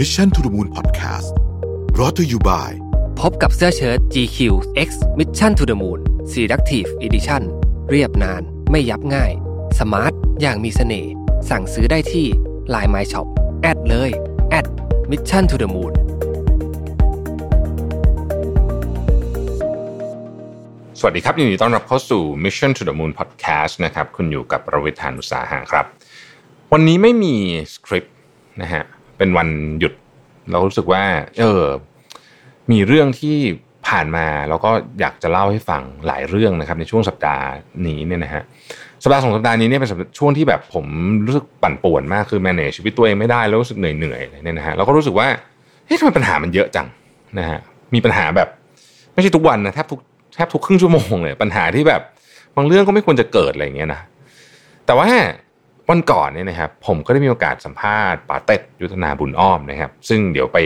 Mission to the Moon Podcast รอ t ธออยู่บ่ายพบกับเสื้อเชิ้ต GQ X Mission to the Moon Selective Edition เรียบนานไม่ยับง่าย สมาร์ท อย่างมีเสน่ห์สั่งซื้อได้ที่ Line My Shop แอดเลยแอด Mission to the Moon สวัสดีครับ ยินดีต้อนรับเข้าสู่ Mission to the Moon Podcast นะครับ คุณอยู่กับประวิทยานุสาหะครับ วันนี้ไม่มีสคริปต์นะฮะ เป็นวันหยุด เรารู้สึกว่า เออ มีเรื่องที่ผ่านมาแล้วก็อยากจะเล่าให้ฟังหลายเรื่องนะครับ ในช่วงสัปดาห์นี้เนี่ยนะฮะสัปดาห์สองสัปดาห์นี้เนี่ยเป็นช่วงที่แบบผมรู้สึกปั่นป่วนมากคือ manage ชีวิตตัวเองไม่ได้แล้วรู้สึกเหนื่อยเหนื่อยเนี่ยนะฮะแล้วก็รู้สึกว่าเฮ้ยทำไมปัญหามันเยอะจังนะฮะมีปัญหาแบบไม่ใช่ทุกวันนะแทบทุกแทบทุกครึ่งชั่วโมงเลยปัญหาที่แบบบางเรื่องก็ไม่ควรจะเกิดอะไรอย่างเงี้ยนะแต่ว่า วันก่อนเนี่ยนะครับผมก็ได้มีโอกาสสัมภาษณ์ปาเต็ดยุทธนาบุญอ้อมนะครับ ซึ่งเดี๋ยวไป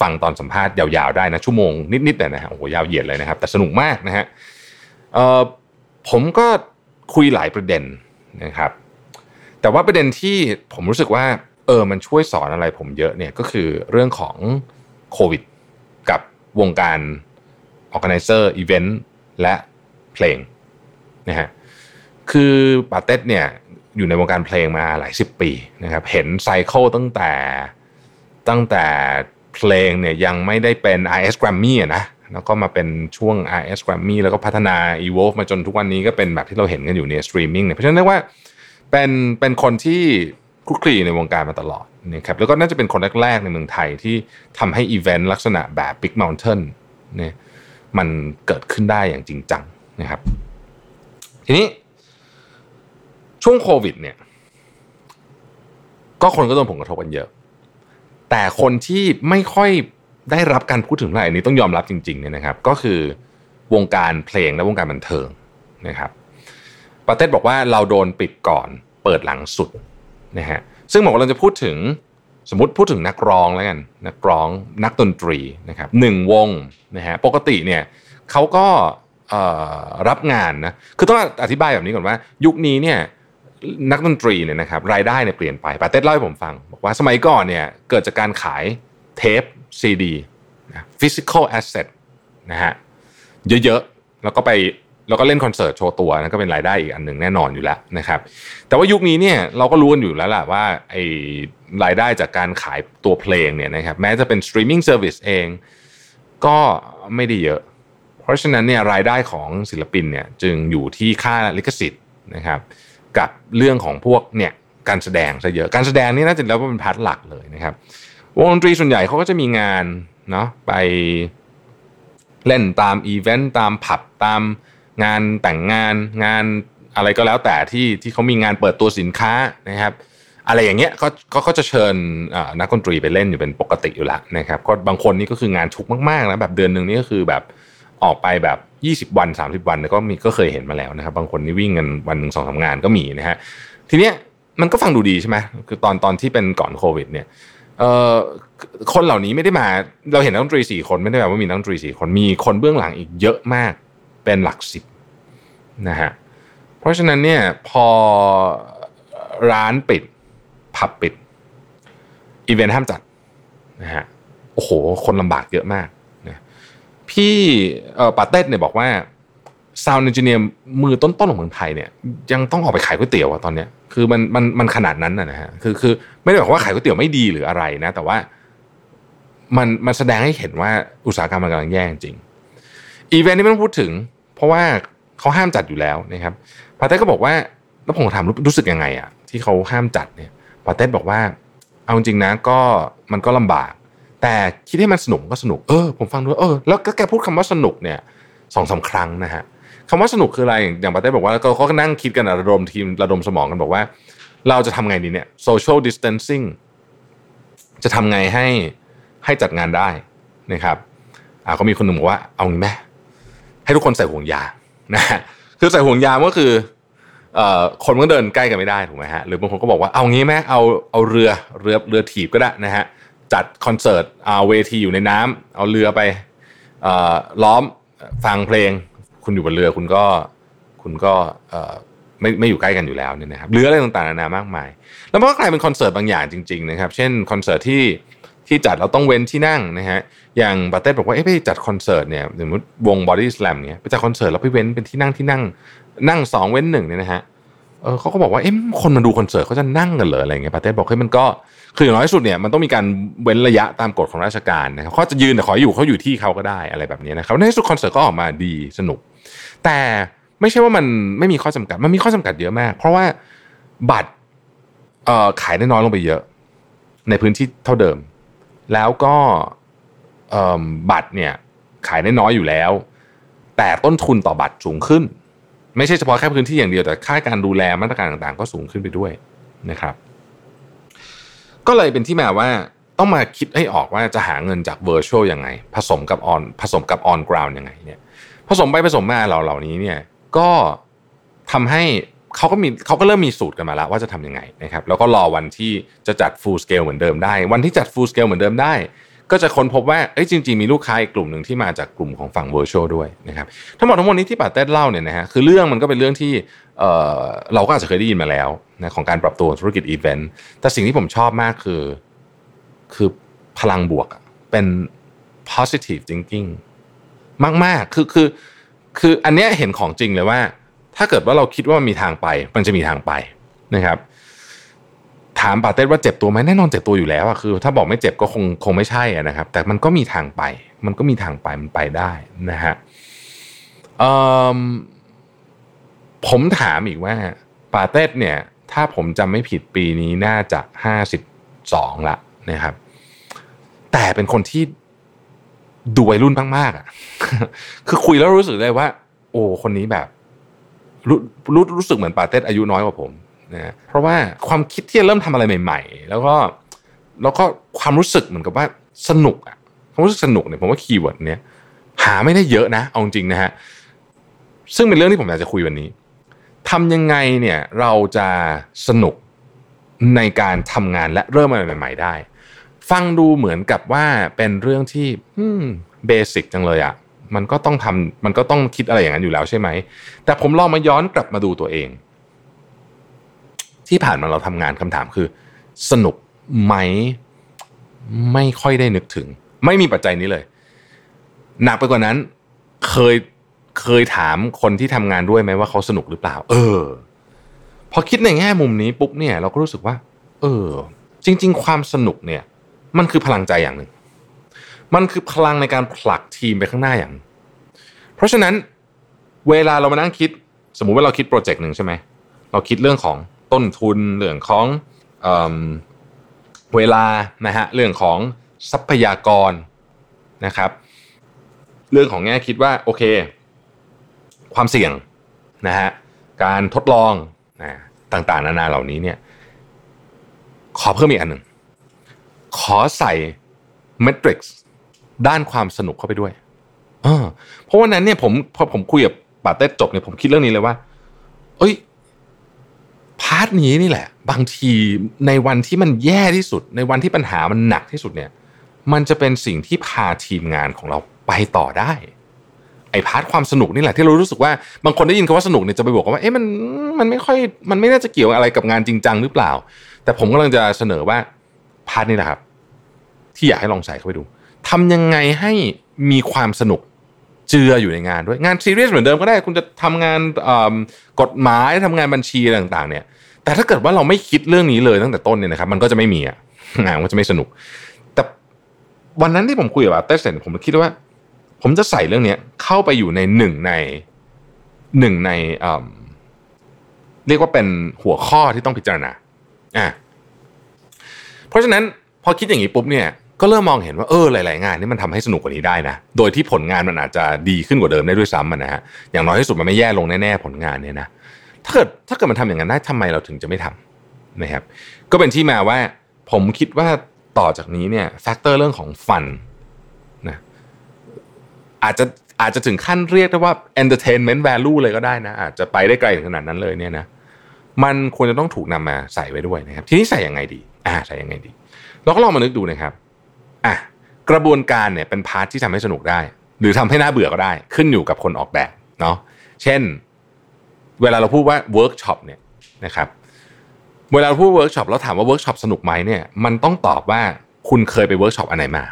ฟังตอนสัมภาษณ์ยาวๆได้นะชั่วโมงนิดๆนะฮะโอ้โหยาวเหยียดเลยนะครับ แต่สนุกมากนะฮะผมก็คุยหลายประเด็นนะครับ แต่ว่าประเด็นที่ผมรู้สึกว่าเออมันช่วยสอนอะไรผมเยอะเนี่ยก็คือเรื่องของโควิดกับวงการ organizer event และเพลงนะฮะคือป๋าเต็ดเนี่ย อยู่ในวงการเพลงมาหลายสิบปีนะครับเห็น cycle ตั้งแต่ตั้งแต่เพลงเนี่ยยังไม่ได้เป็น RS Grammy นะแล้วก็มาเป็นช่วง RS Grammy แล้วก็พัฒนา evolve มาจนทุกวันนี้ก็เป็นแบบที่เราเห็นกันอยู่ในสตรีมมิ่งเนี่ยเพราะฉะนั้นเรียกว่าเป็นเป็นคนที่คลุกคลีในวงการมาตลอดนะครับแล้วก็น่าจะเป็นคนแรกๆในเมืองไทยที่ทำให้อีเวนต์ลักษณะแบบ Big Mountain เนี่ยมันเกิดขึ้นได้อย่างจริงจังนะครับ ทีนี้ ช่วงโควิดเนี่ย ก็คนก็โดนผลกระทบกันเยอะ แต่คนที่ไม่ค่อยได้รับการพูดถึงเท่าไหร่นี้ต้องยอมรับจริงๆเนี่ยนะครับ ก็คือวงการเพลงและวงการบันเทิงนะครับปาเต้บอกว่าเราโดนปิดก่อนเปิดหลังสุดนะฮะซึ่งบอกว่าเราจะพูดถึงสมมติพูดถึงนักร้องแล้วกันนักร้องนักดนตรีนะครับหนึ่งวงนะฮะปกติเนี่ยเขาก็รับงานนะคือต้องอธิบายแบบนี้ก่อนว่า ยุคนี้เนี่ย นักดนตรีเนี่ยนะครับรายได้เนี่ยเปลี่ยนไปปาเต้เล่าให้ผมฟัง บอกว่าสมัยก่อนเนี่ยเกิดจากการขายเทปซีดีนะ physical asset นะฮะเยอะๆ แล้วก็ไปแล้วก็เล่นคอนเสิร์ตโชว์ตัวนะก็เป็นรายได้อีกอันหนึ่งแน่นอนอยู่แล้วนะครับแต่ว่ายุคนี้เนี่ยเราก็รู้กันอยู่แล้วแหละว่าไอ้รายได้จากการขายตัวเพลงเนี่ยนะครับแม้จะเป็น streaming service เองก็ไม่ได้เยอะ เพราะฉะนั้นเนี่ยรายได้ของศิลปินเนี่ยจึงอยู่ที่ค่าลิขสิทธิ์นะครับ กับเรื่องของพวกเนี่ยการแสดงซะเยอะการแสดงนี่น่าจะแล้วเป็น part หลักเลยนะครับวงดนตรีส่วนใหญ่เขาก็จะมีงานเนาะไปเล่นตามอีเวนต์ตามผับตามงานแต่งงานงานอะไรก็แล้วแต่ที่ที่เขามีงานเปิดตัวสินค้านะครับ อะไรอย่างเงี้ยเขาเขาจะเชิญนักดนตรีไปเล่นอยู่เป็นปกติอยู่แล้วนะครับก็บางคนนี่ก็คืองานชุกมากๆนะแบบเดือนหนึ่งนี่ก็คือแบบออกไปแบบ 20 วัน 30 วันก็มีก็เคยเห็นมาแล้วนะครับ บางคนนี่วิ่งกันวันหนึ่งสองสางานก็มีนะฮะทีเนี้ยมันก็ฟังดูดีใช่ไหมคือตอนตอนที่เป็นก่อนโควิดเนี่ยเอ่อคนเหล่านี้ไม่ได้มา เราเห็นนักดนตรีสี่คนไม่ได้แปลว่ามีนักดนตรีสี่คนมีคนเบื้องหลังอีกเยอะมากเป็นหลักสิบนะฮะเพราะฉะนั้นเนี่ยพอร้านปิดผับปิดอีเวนต์ห้ามจัดนะฮะโอ้โห คนลำบากเยอะมาก พี่เอ่อป๋าเต็ดเนี่ยบอกว่า sound engineerมือต้นๆของเมืองไทยเนี่ยยังต้องออกไปขายก๋วยเตี๋ยวอะตอนเนี้ยคือมันมันมันขนาดนั้นนะฮะคือคือไม่ได้บอกว่าขายก๋วยเตี๋ยวไม่ดีหรืออะไรนะ แต่ว่ามันมันแสดงให้เห็นว่าอุตสาหกรรมมันกำลังแย่จริงอีเวนต์นี้ไม่ต้องพูดถึง เพราะว่าเขาห้ามจัดอยู่แล้วนะครับป๋าเต็ดก็บอกว่าแล้วผมถามรู้สึกยังไงอะที่เขาห้ามจัดเนี่ยป๋าเต็ดบอกว่าเอาจริงนะก็มันก็ลำบาก แต่คิดให้มันสนุกก็สนุกเออผมฟังด้วยเออแล้วก็แกพูดคำว่าสนุกเนี่ยสองสาครั้งนะฮะคำว่าสนุกคืออะไรอย่างปาเต้บอกว่าเขาก็นั่งคิดกันระดมทีมระดมสมองกันบอกว่า เราจะทำไงดีเนี่ย social distancing จะทำไงให้ให้จัดงานได้นะครับอ่าก็มีคนหนึ่งบอกว่าเอางี้ไหมให้ทุกคนใส่ห่วงยางนะฮะคือใส่ห่วงยางก็คือเอ่อคนก็เดินใกล้กันไม่ได้ถูกไหมฮะหรือบางคนก็บอกว่าเอางี้ไหมเอาเอาเรือเรือเรือถีบก็ได้นะฮะ จัดคอนเสิร์ตเอาเวทีอยู่ในน้ำเอาเรือไปอล้อมฟังเพลง คุณอยู่บนเรือคุณก็คุณก็ไม่ไม่อยู่ใกล้กันอยู่แล้วเนี่ยนะครับหรืออะไรต่างๆนานามากมาย แล้วมันก็กลายเป็นคอนเสิร์ตบางอย่างจริงๆนะครับ เช่นคอนเสิร์ตที่ที่จัดเราต้องเว้นที่นั่งนะฮะอย่างป๋าเต็ดบอกว่าเอ๊ะไปจัดคอนเสิร์ตเนี่ยสมมติวงบอดี้สแลมเนี่ยไปจัดคอนเสิร์ตแล้วไปเว้นเป็นที่นั่งที่นั่งนั่งสองเว้นหนึ่งเนี่ยนะฮะเออเขาก็บอกว่าเอ๊ะคนมาดูคอนเสิร์ตเขาจะนั่งกันเหรออะไรเงี้ยป๋าเต็ดบอกเฮ้ยมันก็คืออย่างน้อยสุดเนี่ยมันต้องมีการเว้นระยะตามกฎของราชการนะครับเขาจะยืนแต่ขออยู่เขาอยู่ที่เขาก็ได้อะไรแบบนี้นะครับในที่สุดคอนเสิร์ตก็ออกมาดีสนุก แต่ไม่ใช่ว่ามันไม่มีข้อจำกัดมันมีข้อจำกัดเยอะมาก เพราะว่าบัตรเอ่อขายได้น้อยลงไปเยอะ ในพื้นที่เท่าเดิม แล้วก็เอ่อบัตรเนี่ยขายได้น้อยอยู่แล้ว แต่ต้นทุนต่อบัตรสูงขึ้น ไม่ใช่เฉพาะแค่พื้นที่อย่างเดียวแต่ค่าการดูแลมาตรการต่างๆ ก็สูงขึ้นไปด้วยนะครับ ก็เลยเป็นที่มาว่าต้องมาคิดให้ออกว่าจะหาเงินจาก virtual ยังไง ผสมกับ on ผสมกับ on ground ยังไงเนี่ยผสมไปผสมมาเราเหล่านี้เนี่ยก็ทำให้เขาก็มีเขาก็เริ่มมีสูตรกันมาแล้วว่าจะทำยังไงนะครับแล้วก็รอวันที่จะจัด full scale เหมือนเดิมได้ วันที่จัด full scale เหมือนเดิมได้ ก็จะค้นพบว่าเอ้ยจริง ๆ มีลูกค้าอีกกลุ่มหนึ่งที่มาจากกลุ่มของฝั่ง virtual ด้วยนะครับทั้งหมดทั้งมวลนี้ที่ป่าเต้เล่าเนี่ยนะฮะคือเรื่องมันก็เป็นเรื่องที่เออเราก็อาจจะเคยได้ยินมาแล้วนะของการปรับตัวธุรกิจอีเวนต์แต่สิ่งที่ผมชอบมากคือ คือพลังบวกเป็น positive thinking มากๆ คือคือคืออันเนี้ยเห็นของจริงเลยว่า ถ้าเกิดว่าเราคิดว่ามันมีทางไป มันจะมีทางไปนะครับ ถามปาเต้ว่าเจ็บตัวไหมแน่นอนเจ็บตัวอยู่แล้วอะคือ ถ้าบอกไม่เจ็บก็คงคงไม่ใช่นะครับ แต่มันก็มีทางไป มันก็มีทางไปมันไปได้นะฮะผมถามอีกว่าปาเต้เนี่ย ถ้าผมจำไม่ผิดปีนี้น่าจะห้าสิบสองละนะครับ แต่เป็นคนที่ดูวัยรุ่นมากๆอะ คือคุยแล้วรู้สึกได้ว่า โอ้คนนี้แบบรู้รู้รู้สึกเหมือนปาเต้อายุน้อยกว่าผม นะเพราะว่าความคิดที่จะเริ่มทำอะไรใหม่ ๆ แล้วก็แล้วก็ความรู้สึกเหมือนกับว่าสนุกอะความรู้สึกสนุกเนี่ยผมว่า keyword เนี้ยหาไม่ได้เยอะนะเอาจริงนะฮะซึ่งเป็นเรื่องที่ผมอยากจะคุยวันนี้ทำยังไงเนี่ยเราจะสนุกในการทำงานและเริ่มอะไรใหม่ ๆ ได้ ฟังดูเหมือนกับว่าเป็นเรื่องที่ basic จังเลยอะ่ะมันก็ต้องทำมันก็ต้องคิดอะไรอย่างนั้นอยู่แล้วใช่ไหม แต่ผมลองมาย้อนกลับมาดูตัวเอง ที่ผ่านมาเราทำงานคำถามคือ สนุกไหมไม่ค่อยได้นึกถึง ไม่มีปัจจัยนี้เลย หนักไปกว่านั้น เคยเคยถามคนที่ทำงานด้วยไหมว่าเขาสนุกหรือเปล่า เออ พอคิดในแง่มุมนี้ปุ๊บเนี่ย เราก็รู้สึกว่า เออ จริง ๆ ความสนุกเนี่ย มันคือพลังใจอย่างหนึ่งมันคือพลังในการผลักทีมไปข้างหน้าอย่าง เพราะฉะนั้นเวลาเรามานั่งคิด สมมุติว่าเราคิดโปรเจกต์หนึ่งใช่ไหมเราคิดเรื่องของ ต้นทุนเรื่องของเอเวลานะฮะเรื่องของทรัพยากรนะครับ เรื่องของแง่คิดว่าโอเค ความเสี่ยงนะฮะการทดลองนะต่างๆ นานาเหล่านี้เนี่ยขอเพิ่มอีกอันหนึ่งขอใส่เมทริกซ์ด้านความสนุกเข้าไปด้วยเพราะวันนั้นเนี่ยผมพอผมคุยกับป๋าเต็ดจบเนี่ยผมคิดเรื่องนี้เลยว่า เอ้ย part นี้นี่แหละ บางทีในวันที่มันแย่ที่สุด ในวันที่ปัญหามันหนักที่สุดเนี่ย มันจะเป็นสิ่งที่พาทีมงานของเราไปต่อได้ไอ้ part ความสนุกนี่แหละที่เรารู้สึกว่าบางคนได้ยินคำว่าสนุกเนี่ยจะไปบอกว่าเอ๊ะมันมันไม่ค่อยมันไม่น่าจะเกี่ยวอะไรกับงานจริงจังหรือเปล่า แต่ผมกำลังจะเสนอว่าpart นี้แหละครับ ที่อยากให้ลองใส่เข้าไปดูทำยังไงให้มีความสนุก เจืออยู่ในงานด้วยงานซีเรียสเหมือนเดิมก็ได้คุณจะทำงานกฎหมายทำงานบัญชีอะไรต่างๆเนี่ย แต่ถ้าเกิดว่าเราไม่คิดเรื่องนี้เลยตั้งแต่ต้นเนี่ยนะครับมันก็จะไม่มีอะงานก็จะไม่สนุก แต่วันนั้นที่ผมคุยกับป๋าเต็ดเสร็จผมคิดว่า ผมจะใส่เรื่องนี้เข้าไปอยู่ในหนึ่งในหนึ่งในเรียกว่าเป็นหัวข้อที่ต้องพิจารณาอะเพราะฉะนั้นพอคิดอย่างนี้ปุ๊บเนี่ย ก็เริ่มมองเห็นว่าเออหลาย ๆ งานนี่มันทำให้สนุกกว่านี้ได้นะ โดยที่ผลงานมันอาจจะดีขึ้นกว่าเดิมได้ด้วยซ้ำนะฮะอย่างน้อยที่สุดมันไม่แย่ลงแน่ ๆ ผลงานเนี่ยนะถ้าเกิดถ้าเกิดมันทำอย่างนั้นได้ทำไมเราถึงจะไม่ทำนะครับ ก็เป็นที่มาว่าผมคิดว่าต่อจากนี้เนี่ยแฟกเตอร์เรื่องของฟันนะอาจจะอาจจะถึงขั้นเรียกได้ว่า entertainment value เลยก็ได้นะ อาจจะไปได้ไกลถึงขนาดนั้นเลยเนี่ยนะมันควรจะต้องถูกนำมาใส่ไว้ด้วยนะครับ ทีนี้ใส่ยังไงดี อ่าใส่ยังไงดี เราก็ลองมานึกดูนะครับ อะกระบวนการเนี่ยเป็น part ที่ทำให้สนุกได้ หรือทำให้น่าเบื่อก็ได้ ขึ้นอยู่กับคนออกแบบเนาะเช่น เวลาเราพูดว่าเวิร์กช็อปเนี่ยนะครับเวลาเราพูดเวิร์กช็อปแล้วถามว่าเวิร์กช็อปสนุกไหมเนี่ยมันต้องตอบว่าคุณเคยไปเวิร์กช็อปอันไหนมา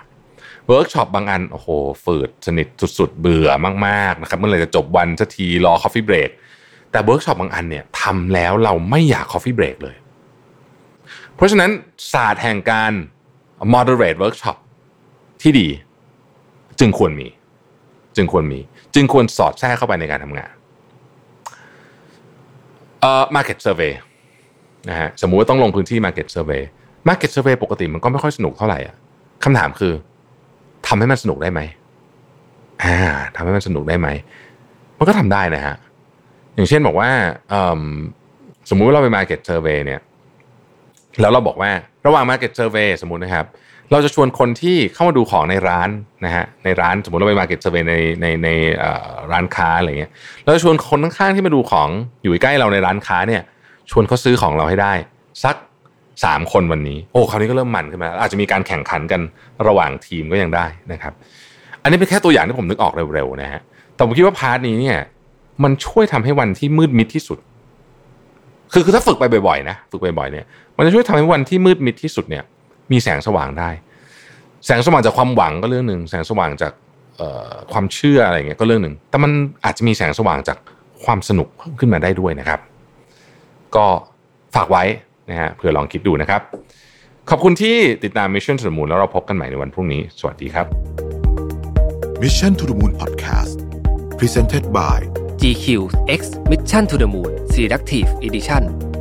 เวิร์กช็อปบางอันโอ้โหฝืดสนิทสุด ๆ เบื่อมากๆนะครับเมื่อไหร่จะจบวันสักทีรอ coffee break แต่เวิร์กช็อปบางอันเนี่ยทำแล้วเราไม่อยาก coffee break เลย เพราะฉะนั้นศาสตร์แห่งการ moderate workshop ที่ดี จึงควรมี จึงควรมี จึงควรสอดแทรกเข้าไปในการทำงานเอ่อ market survey นะฮะสมมุติว่าต้องลงพื้นที่ market survey market survey ปกติมันก็ไม่ค่อยสนุกเท่าไหร่อะคำถามคือทำให้มันสนุกได้ไหมอ่าทำให้มันสนุกได้ไหม มันก็ทำได้นะฮะ อย่างเช่นบอกว่าสมมุติว่าเราไป market survey เนี่ย แล้วเราบอกว่าระหว่าง market survey สมมุตินะครับ เราจะชวนคนที่เข้ามาดูของในร้านนะฮะในร้านสมมติเราไป market survey ในในในร้านค้าอะไรเงี้ยเราจะชวนคนข้างๆที่มาดูของอยู่ใกล้เราในร้านค้าเนี่ยชวนเขาซื้อของเราให้ได้ สักสามคนวันนี้โอ้คราวนี้ก็เริ่มมันขึ้นมา อาจจะมีการแข่งขันกันระหว่างทีมก็ยังได้นะครับ อันนี้เป็นแค่ตัวอย่างที่ผมนึกออกเร็วๆนะฮะแต่ผมคิดว่าพาร์ทนี้เนี่ยมันช่วยทำให้วันที่มืดมิดที่สุด คือคือถ้าฝึกไปบ่อยๆนะฝึกบ่อยๆเนี่ยมันจะช่วยทำให้วันที่มืดมิดที่สุดเนี่ย มีแสงสว่างได้ แสงสว่างจากความหวังก็เรื่องหนึ่งแสงสว่างจากความเชื่ออะไรเงี้ยก็เรื่องหนึ่งแต่มันอาจจะมีแสงสว่างจากความสนุกขึ้นมาได้ด้วยนะครับ ก็ฝากไว้นะฮะเผื่อลองคิดดูนะครับ ขอบคุณที่ติดตาม Mission to the Moon แล้วเราพบกันใหม่ในวันพรุ่งนี้ สวัสดีครับ Mission to the Moon Podcast Presented by GQ X Mission to the Moon Selective Edition